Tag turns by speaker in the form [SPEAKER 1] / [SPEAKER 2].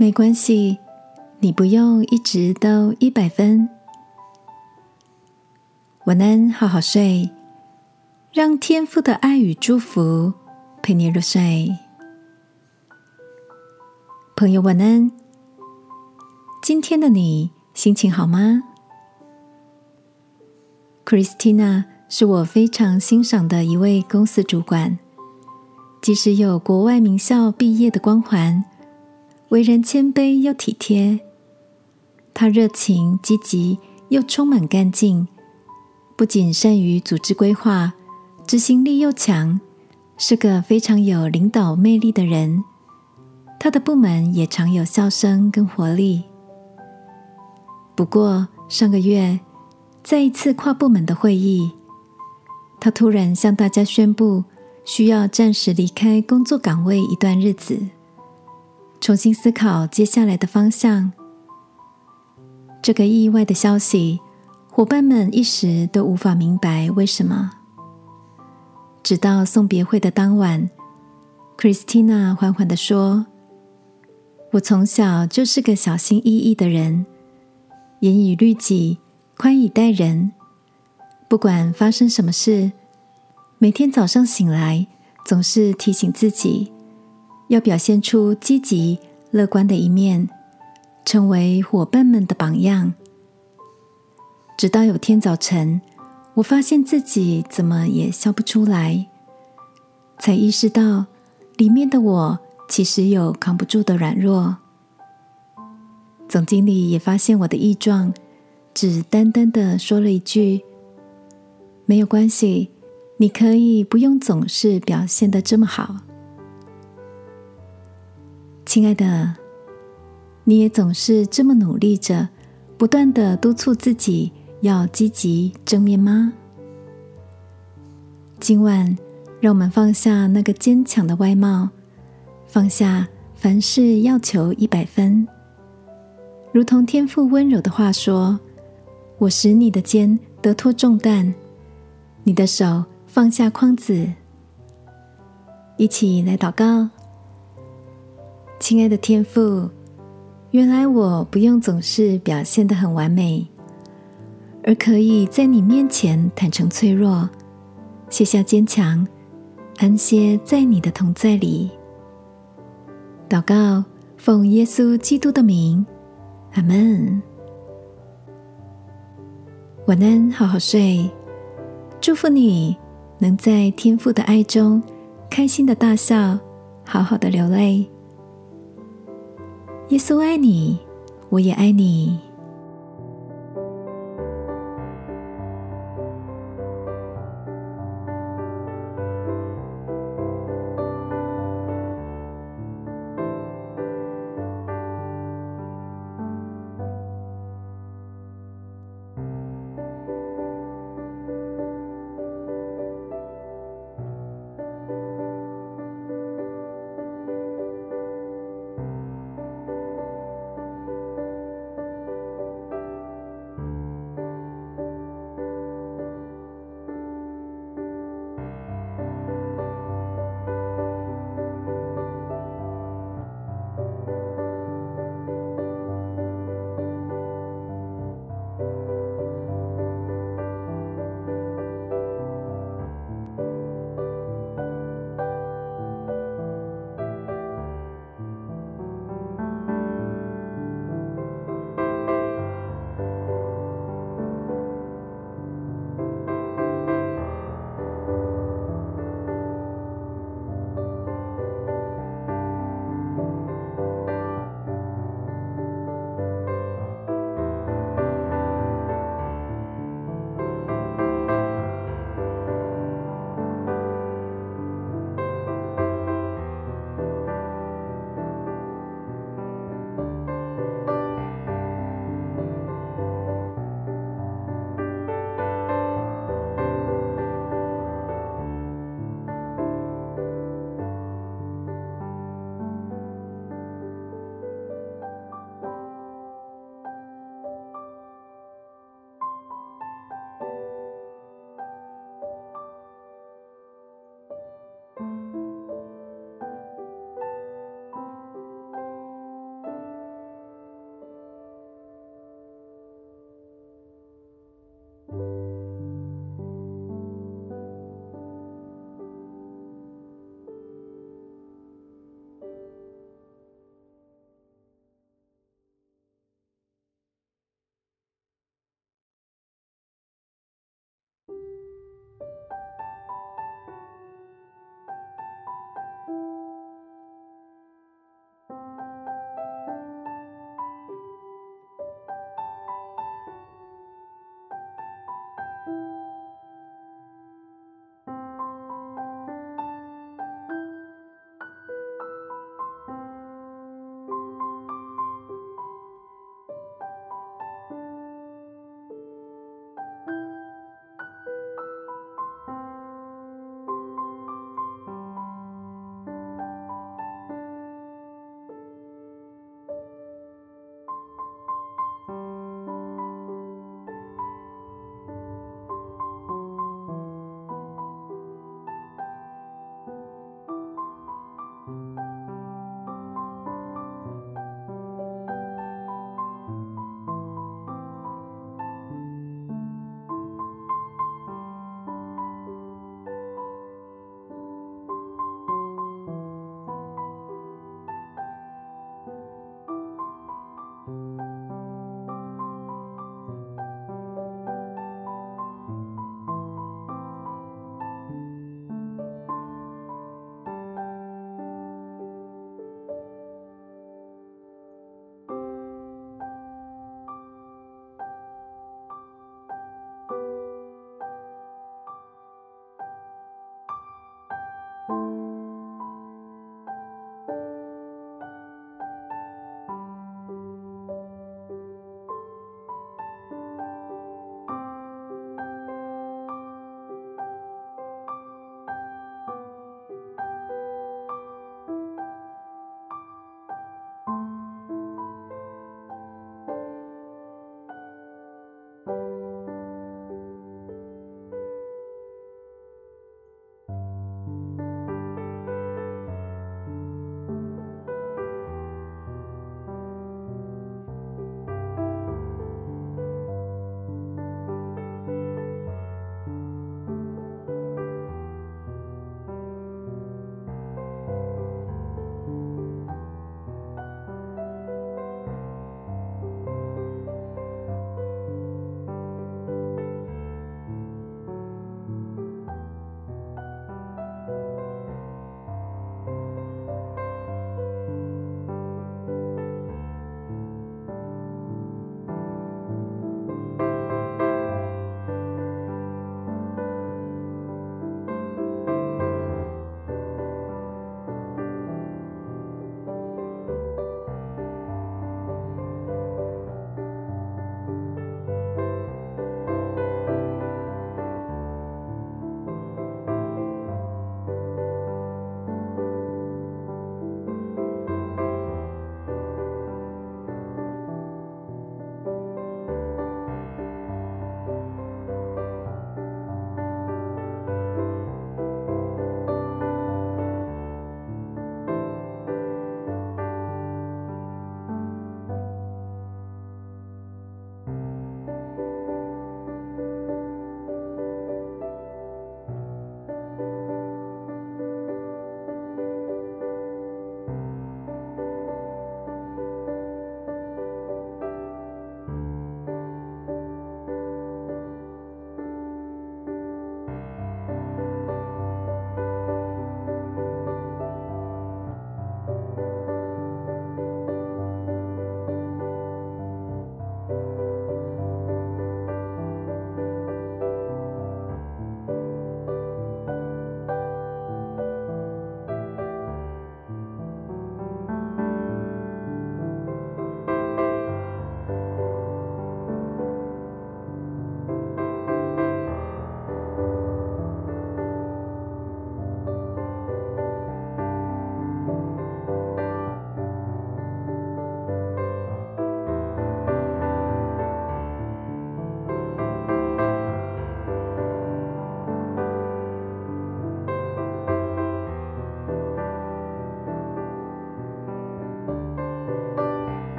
[SPEAKER 1] 没关系，你不用一直都一百分。晚安，好好睡，让天父的爱与祝福陪你入睡。朋友，晚安。今天的你心情好吗？Christina 是我非常欣赏的一位公司主管，即使有国外名校毕业的光环。为人谦卑又体贴，他热情积极又充满干劲，不仅善于组织规划，执行力又强，是个非常有领导魅力的人。他的部门也常有笑声跟活力。不过上个月，在一次跨部门的会议，他突然向大家宣布，需要暂时离开工作岗位一段日子。重新思考接下来的方向。这个意外的消息，伙伴们一时都无法明白为什么。直到送别会的当晚，Christina 缓缓的说：“我从小就是个小心翼翼的人，严以律己，宽以待人。不管发生什么事，每天早上醒来，总是提醒自己。”要表现出积极乐观的一面，成为伙伴们的榜样。直到有天早晨，我发现自己怎么也笑不出来，才意识到里面的我其实有扛不住的软弱。总经理也发现我的异状，只单单的说了一句：“没有关系，你可以不用总是表现的这么好。”亲爱的，你也总是这么努力着，不断的督促自己要积极正面吗？今晚，让我们放下那个坚强的外貌，放下凡事要求一百分，如同天父温柔的话说：“我使你的肩得脱重担，你的手放下筐子。”一起来祷告。亲爱的天父，原来我不用总是表现的很完美，而可以在你面前坦诚脆弱，卸下坚强，安歇在你的同在里。祷告，奉耶稣基督的名，阿门。晚安，好好睡。祝福你能在天父的爱中开心的大笑，好好的流泪。耶稣爱你，我也爱你。